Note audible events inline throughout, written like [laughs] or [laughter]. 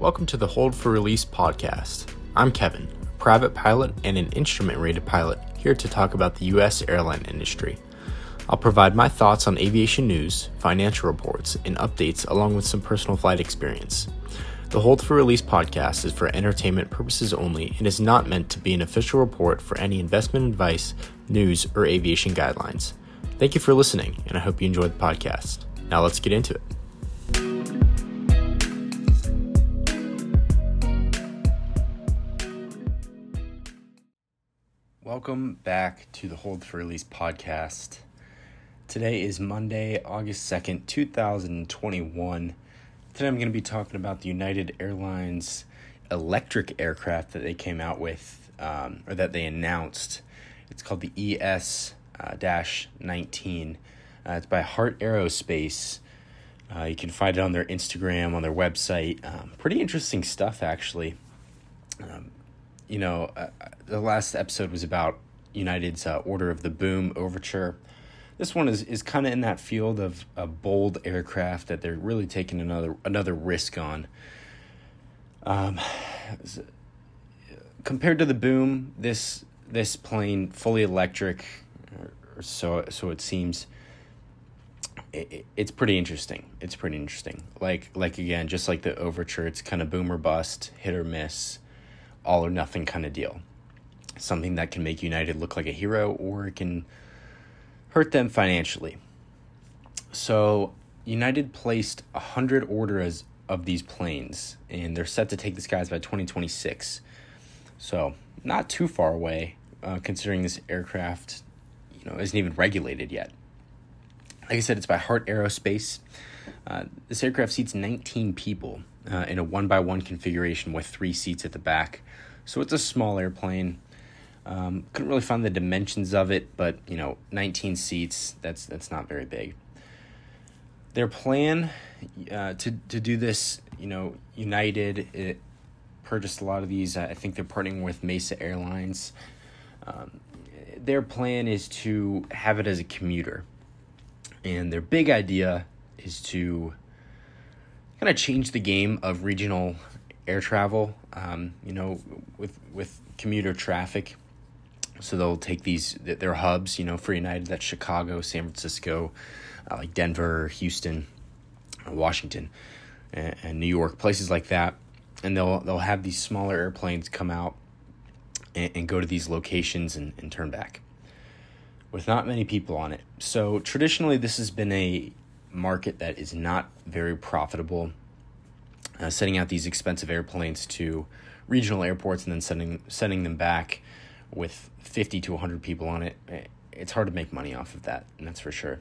Welcome to the Hold for Release podcast. I'm Kevin, private pilot and an instrument rated pilot, here to talk about the U.S. airline industry. I'll provide my thoughts on aviation news, financial reports, and updates along with some personal flight experience. The Hold for Release podcast is for entertainment purposes only and is not meant to be an official report for any investment advice, news, or aviation guidelines. Thank you for listening, and I hope you enjoyed the podcast. Now let's get into it. Welcome back to the Hold for Release podcast. Today is Monday, August 2nd, 2021. Today I'm going to be talking about the United Airlines electric aircraft that they came out with, um, or that they announced. It's called the ES uh, 19. Uh, it's by Heart Aerospace. Uh, you can find it on their Instagram, on their website. Um, pretty interesting stuff, actually. Um, you know, uh, the last episode was about United's uh, Order of the Boom overture. This one is, is kind of in that field of a bold aircraft that they're really taking another another risk on. Um, compared to the Boom, this this plane fully electric, so so it seems. It, it's pretty interesting. It's pretty interesting. Like like again, just like the Overture, it's kind of boom or bust, hit or miss all or nothing kind of deal. Something that can make United look like a hero or it can hurt them financially. So, United placed 100 orders of these planes and they're set to take the skies by 2026. So, not too far away uh, considering this aircraft, you know, isn't even regulated yet. Like I said, it's by Heart Aerospace. Uh, this aircraft seats 19 people uh, in a one by one configuration with three seats at the back. So it's a small airplane. Um, couldn't really find the dimensions of it, but you know, 19 seats. That's that's not very big. Their plan uh, to to do this, you know, United it purchased a lot of these. I think they're partnering with Mesa Airlines. Um, their plan is to have it as a commuter, and their big idea is to kind of change the game of regional air travel. Um, you know, with with commuter traffic. So they'll take these their hubs. You know, for United, that's Chicago, San Francisco, uh, like Denver, Houston, uh, Washington, and, and New York, places like that. And they'll they'll have these smaller airplanes come out and, and go to these locations and, and turn back with not many people on it. So traditionally, this has been a market that is not very profitable. Uh, sending out these expensive airplanes to regional airports and then sending sending them back with 50 to 100 people on it eh, it's hard to make money off of that and that's for sure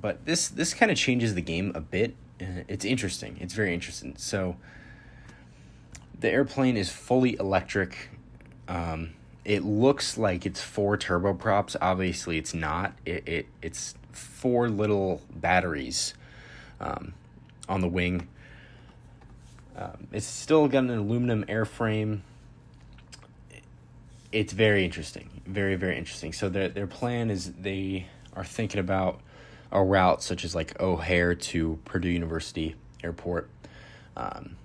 but this this kind of changes the game a bit uh, it's interesting it's very interesting so the airplane is fully electric um, it looks like it's four turboprops obviously it's not it, it it's four little batteries um, on the wing. Um, it's still got an aluminum airframe. It's very interesting, very very interesting. So their their plan is they are thinking about a route such as like O'Hare to Purdue University Airport. Um,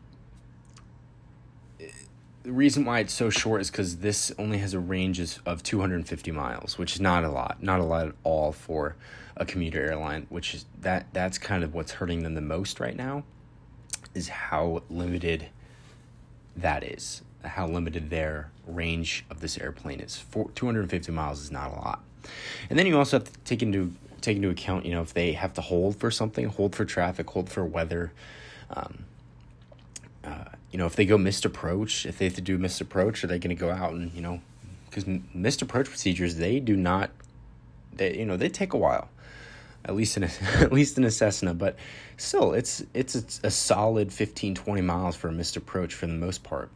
the reason why it's so short is because this only has a range of 250 miles, which is not a lot, not a lot at all for a commuter airline. Which is that that's kind of what's hurting them the most right now, is how limited that is, how limited their range of this airplane is. For 250 miles is not a lot, and then you also have to take into take into account, you know, if they have to hold for something, hold for traffic, hold for weather. Um, you know, if they go missed approach, if they have to do missed approach, are they going to go out and, you know, because missed approach procedures, they do not, they, you know, they take a while, at least in a, [laughs] at least in a Cessna, but still it's, it's, a solid 15, 20 miles for a missed approach for the most part.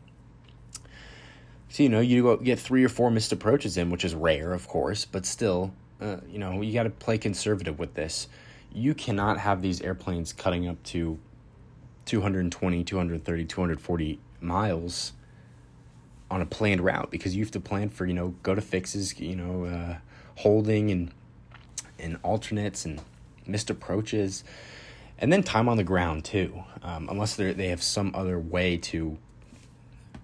So, you know, you get three or four missed approaches in, which is rare, of course, but still, uh, you know, you got to play conservative with this. You cannot have these airplanes cutting up to 220, 230, 240 miles on a planned route because you have to plan for, you know, go to fixes, you know, uh, holding and and alternates and missed approaches. and then time on the ground too, um, unless they have some other way to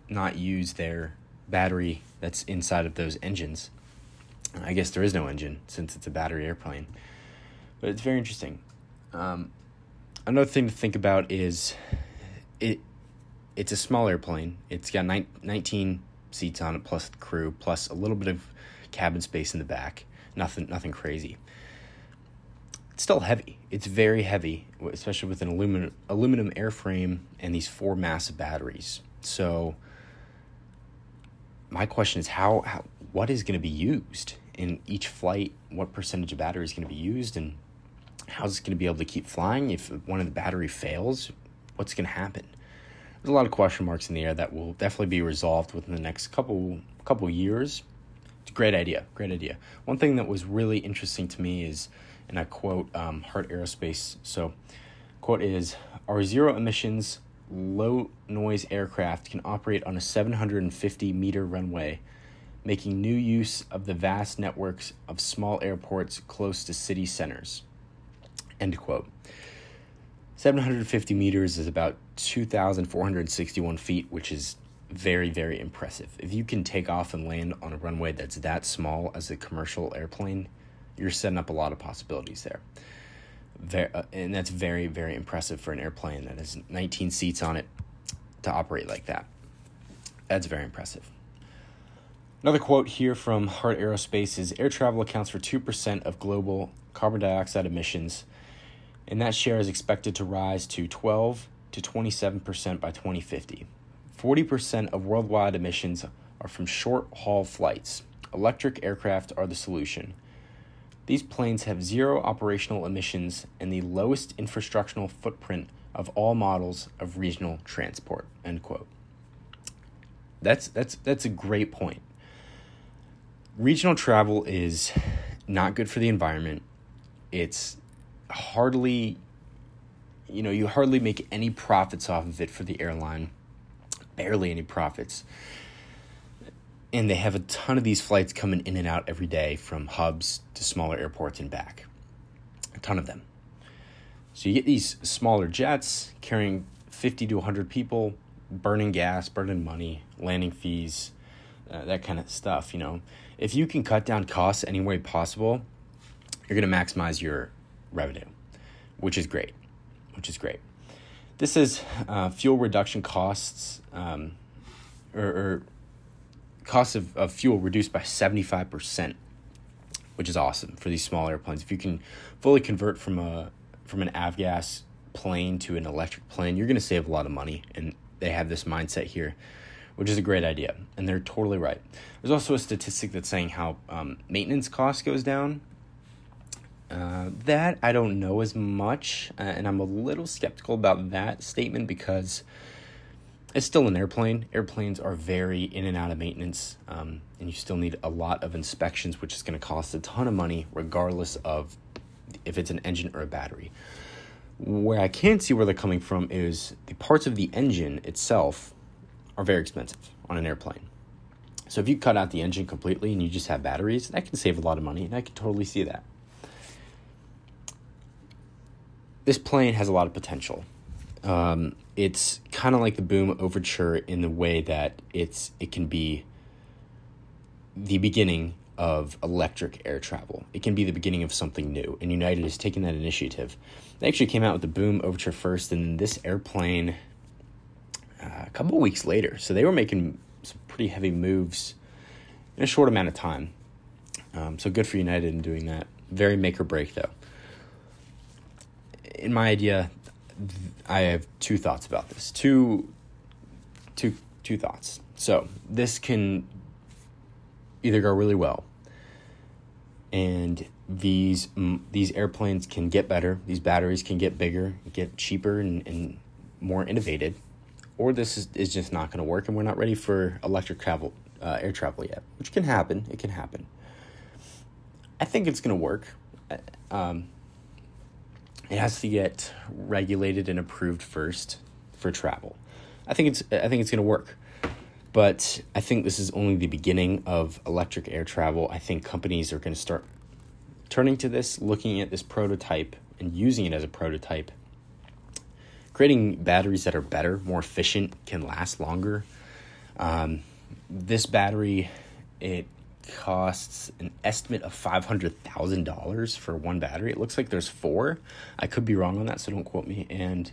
not use their battery that's inside of those engines. I guess there is no engine since it's a battery airplane, but it's very interesting. Um, another thing to think about is it it's a small airplane. It's got 19 seats on it plus the crew plus a little bit of cabin space in the back. Nothing nothing crazy. It's still heavy. It's very heavy, especially with an aluminum aluminum airframe and these four massive batteries. So my question is how, how what is going to be used in each flight? What percentage of battery is going to be used and how's it going to be able to keep flying if one of the battery fails? What's going to happen? There's a lot of question marks in the air that will definitely be resolved within the next couple couple years. It's a great idea, great idea. One thing that was really interesting to me is, and I quote um, Heart Aerospace. So, quote is, "Our zero emissions low noise aircraft can operate on a 750 meter runway, making new use of the vast networks of small airports close to city centers. End quote. 750 meters is about 2,461 feet, which is very, very impressive. If you can take off and land on a runway that's that small as a commercial airplane, you're setting up a lot of possibilities there. Uh, and that's very, very impressive for an airplane that has 19 seats on it to operate like that. That's very impressive. Another quote here from Heart Aerospace is Air travel accounts for 2% of global carbon dioxide emissions, and that share is expected to rise to 12 to 27% by 2050. 40% of worldwide emissions are from short haul flights. Electric aircraft are the solution. These planes have zero operational emissions and the lowest infrastructural footprint of all models of regional transport. End quote. That's that's that's a great point. Regional travel is not good for the environment. It's hardly you know, you hardly make any profits off of it for the airline. Barely any profits and they have a ton of these flights coming in and out every day from hubs to smaller airports and back. A ton of them. So you get these smaller jets carrying 50 to 100 people, burning gas, burning money, landing fees, uh, that kind of stuff, you know. If you can cut down costs any way possible, you're going to maximize your revenue, which is great, which is great. This is uh, fuel reduction costs um, or, or cost of, of fuel reduced by 75%, which is awesome for these small airplanes. If you can fully convert from a from an avgas plane to an electric plane, you're going to save a lot of money. And they have this mindset here, which is a great idea. And they're totally right. There's also a statistic that's saying how um, maintenance cost goes down. Uh, that I don't know as much, uh, and I'm a little skeptical about that statement because it's still an airplane. Airplanes are very in and out of maintenance, um, and you still need a lot of inspections, which is going to cost a ton of money, regardless of if it's an engine or a battery. Where I can see where they're coming from is the parts of the engine itself are very expensive on an airplane. So if you cut out the engine completely and you just have batteries, that can save a lot of money, and I can totally see that. This plane has a lot of potential. Um, it's kind of like the Boom Overture in the way that it's it can be the beginning of electric air travel. It can be the beginning of something new, and United has taken that initiative. They actually came out with the Boom Overture first, and this airplane uh, a couple weeks later. So they were making some pretty heavy moves in a short amount of time. Um, so good for United in doing that. Very make or break, though. In my idea, I have two thoughts about this. Two, two, two thoughts. So this can either go really well, and these these airplanes can get better. These batteries can get bigger, get cheaper, and, and more innovated, or this is, is just not going to work, and we're not ready for electric travel, uh, air travel yet. Which can happen. It can happen. I think it's going to work. Um, it has to get regulated and approved first for travel. I think it's I think it's going to work. But I think this is only the beginning of electric air travel. I think companies are going to start turning to this, looking at this prototype and using it as a prototype creating batteries that are better, more efficient, can last longer. Um, this battery, it costs an estimate of $500,000 for one battery. It looks like there's four. I could be wrong on that, so don't quote me. And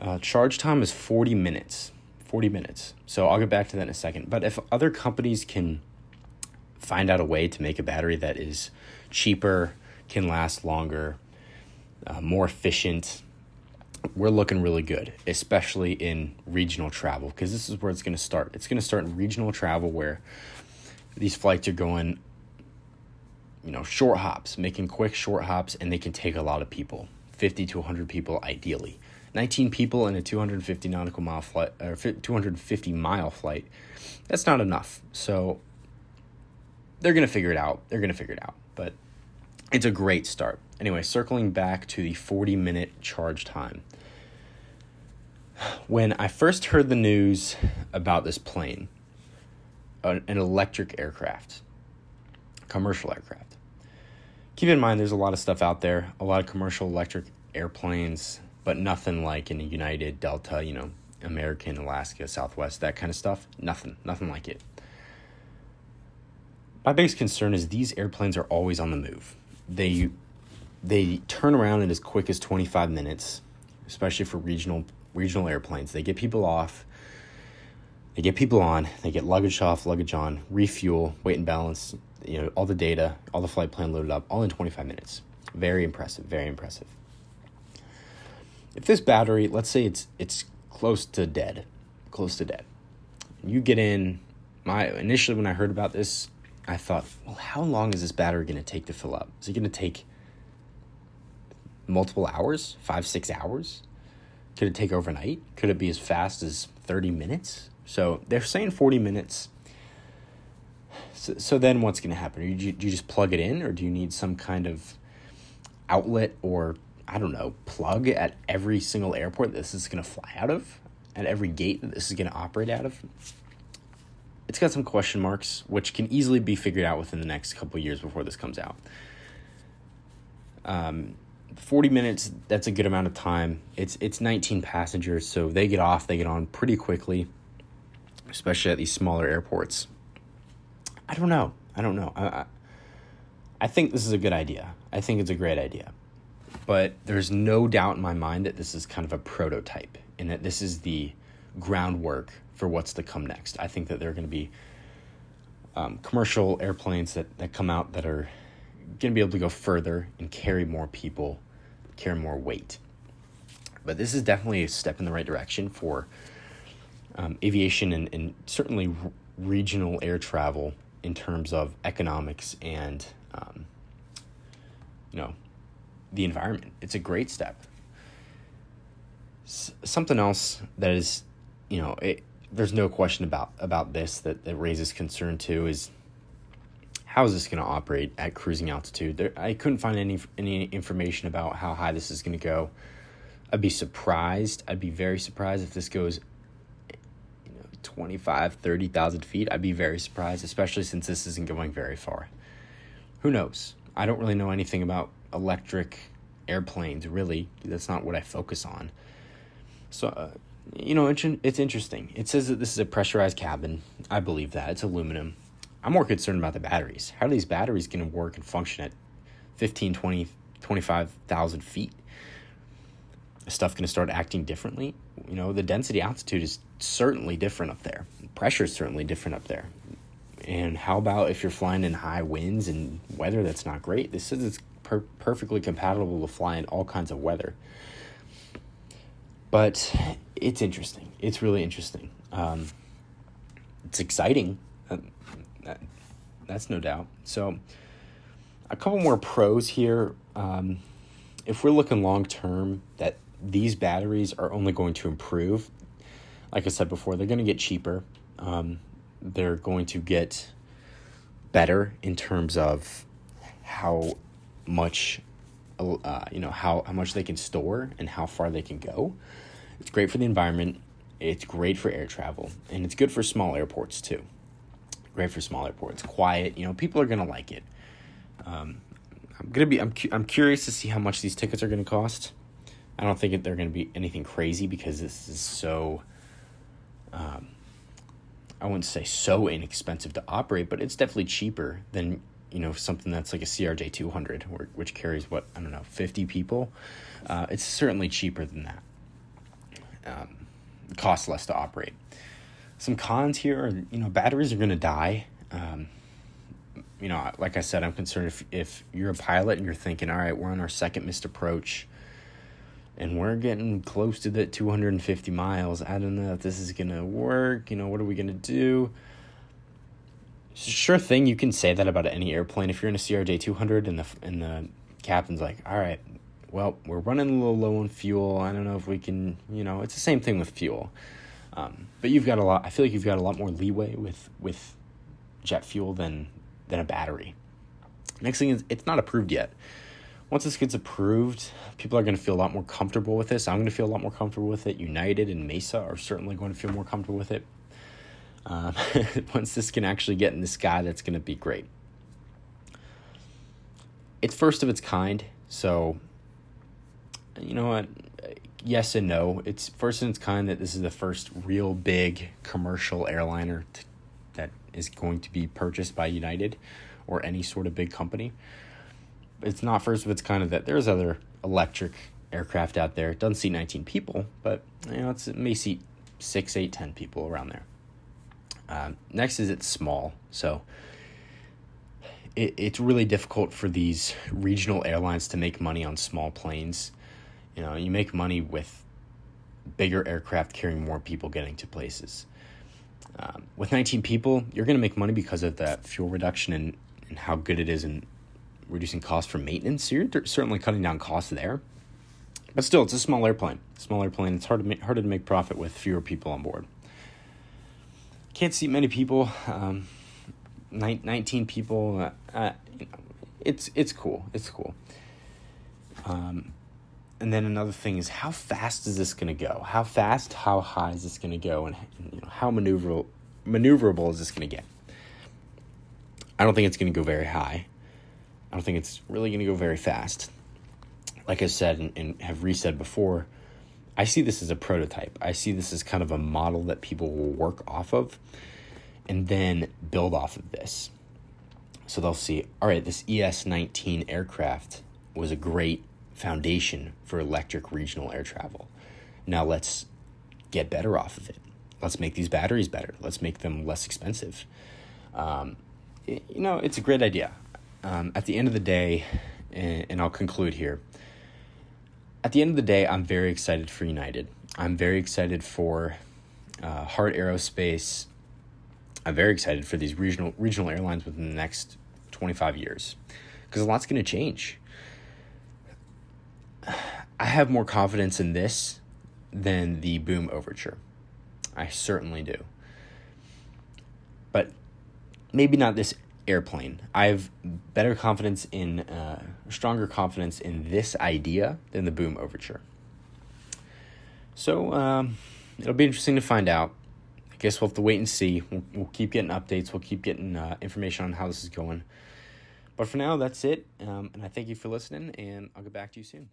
uh, charge time is 40 minutes. 40 minutes. So I'll get back to that in a second. But if other companies can find out a way to make a battery that is cheaper, can last longer, uh, more efficient, we're looking really good, especially in regional travel, because this is where it's going to start. It's going to start in regional travel where these flights are going, you know, short hops, making quick short hops, and they can take a lot of people 50 to 100 people ideally. 19 people in a 250 nautical mile flight or 250 mile flight that's not enough. So they're going to figure it out they're going to figure it out but it's a great start. Anyway circling back to the 40 minute charge time. When i first heard the news about this plane an electric aircraft commercial aircraft keep in mind there's a lot of stuff out there a lot of commercial electric airplanes but nothing like in a United, Delta, you know, American, Alaska, Southwest, that kind of stuff. Nothing, nothing like it. My biggest concern is these airplanes are always on the move. They they turn around in as quick as 25 minutes, especially for regional regional airplanes. They get people off, they get people on, they get luggage off, luggage on, refuel, weight and balance, you know, all the data, all the flight plan loaded up, all in 25 minutes. Very impressive, very impressive if this battery, let's say it's it's close to dead, close to dead, you get in. My initially when I heard about this, I thought, well, how long is this battery going to take to fill up? Is it going to take multiple hours, five six hours? Could it take overnight? Could it be as fast as thirty minutes? So they're saying forty minutes. So, so then what's going to happen? Do you, do you just plug it in, or do you need some kind of outlet or I don't know, plug at every single airport this is going to fly out of, at every gate that this is going to operate out of. It's got some question marks, which can easily be figured out within the next couple years before this comes out. Um, 40 minutes, that's a good amount of time. It's it's 19 passengers, so they get off, they get on pretty quickly, especially at these smaller airports. I don't know. I don't know. I, I, I think this is a good idea. I think it's a great idea but there's no doubt in my mind that this is kind of a prototype and that this is the groundwork for what's to come next. I think that there are going to be um, commercial airplanes that, that come out that are going to be able to go further and carry more people, carry more weight. But this is definitely a step in the right direction for um, aviation and, and certainly r- regional air travel in terms of economics and, um, you know, the environment. It's a great step. S- something else that is, you know, it, there's no question about about this that, that raises concern too is how is this going to operate at cruising altitude? There, I couldn't find any any information about how high this is going to go. I'd be surprised. I'd be very surprised if this goes 25, 30,000 feet. I'd be very surprised, especially since this isn't going very far. Who knows? I don't really know anything about electric airplanes, really. That's not what I focus on. So, uh, you know, it's, it's interesting. It says that this is a pressurized cabin. I believe that. It's aluminum. I'm more concerned about the batteries. How are these batteries going to work and function at 15, 20, 25,000 feet? Is stuff going to start acting differently? You know, the density altitude is certainly different up there. Pressure is certainly different up there. And how about if you're flying in high winds and weather that's not great? This is it's per- perfectly compatible to fly in all kinds of weather. But it's interesting. It's really interesting. Um, it's exciting. Uh, that, that's no doubt. So, a couple more pros here. Um, if we're looking long term, that these batteries are only going to improve. Like I said before, they're going to get cheaper. Um, they're going to get better in terms of how much uh, you know how, how much they can store and how far they can go. It's great for the environment. It's great for air travel and it's good for small airports too. Great for small airports. Quiet you know people are gonna like it. Um, i'm gonna be I'm, cu- I'm curious to see how much these tickets are gonna cost. I don't think they're going to be anything crazy because this is so. Um, I wouldn't say so inexpensive to operate, but it's definitely cheaper than you know something that's like a CRJ two hundred, which carries what I don't know fifty people. Uh, it's certainly cheaper than that. Um, costs less to operate. Some cons here are you know batteries are going to die. Um, you know, like I said, I'm concerned if if you're a pilot and you're thinking, all right, we're on our second missed approach and we're getting close to that 250 miles. I don't know if this is gonna work. You know, what are we gonna do? Sure thing, you can say that about any airplane. If you're in a CRJ 200 and the and the captain's like, all right, well, we're running a little low on fuel. I don't know if we can. You know, it's the same thing with fuel. Um, but you've got a lot. I feel like you've got a lot more leeway with with jet fuel than than a battery. Next thing is, it's not approved yet once this gets approved, people are going to feel a lot more comfortable with this. I'm going to feel a lot more comfortable with it. United and Mesa are certainly going to feel more comfortable with it. Um, [laughs] once this can actually get in the sky, that's going to be great. It's first of its kind, so you know what? Yes and no. It's first in its kind that this is the first real big commercial airliner that is going to be purchased by United or any sort of big company it's not first of its kind of that there's other electric aircraft out there. It doesn't seat 19 people, but you know it may seat six, eight, ten people around there. Um, next is it's small, so it, it's really difficult for these regional airlines to make money on small planes. You know, you make money with bigger aircraft carrying more people getting to places. Um, with 19 people, you're going to make money because of that fuel reduction and, and how good it is in reducing costs for maintenance. So you're certainly cutting down costs there. But still, it's a small airplane. Small airplane. It's hard to make, harder to make profit with fewer people on board. Can't seat many people. Um, 19 people. Uh, uh, it's it's cool. It's cool. Um, and then another thing is how fast is this going to go? How fast? How high is this going to go? And you know, how maneuverable maneuverable is this going to get? I don't think it's going to go very high. I don't think it's really going to go very fast. Like I said and, and have resaid before, I see this as a prototype. I see this as kind of a model that people will work off of and then build off of this. So they'll see, all right, this ES 19 aircraft was a great foundation for electric regional air travel. Now let's get better off of it. Let's make these batteries better. Let's make them less expensive. Um, you know, it's a great idea um, at the end of the day, and, and I'll conclude here. At the end of the day, I'm very excited for United. I'm very excited for uh, Heart Aerospace. I'm very excited for these regional regional airlines within the next 25 years because a lot's going to change. I have more confidence in this than the Boom Overture. I certainly do. But maybe not this airplane. I have better confidence in, uh, stronger confidence in this idea than the Boom Overture. So um, it'll be interesting to find out. I guess we'll have to wait and see. We'll, we'll keep getting updates. We'll keep getting uh, information on how this is going. But for now, that's it. Um, and I thank you for listening, and I'll get back to you soon.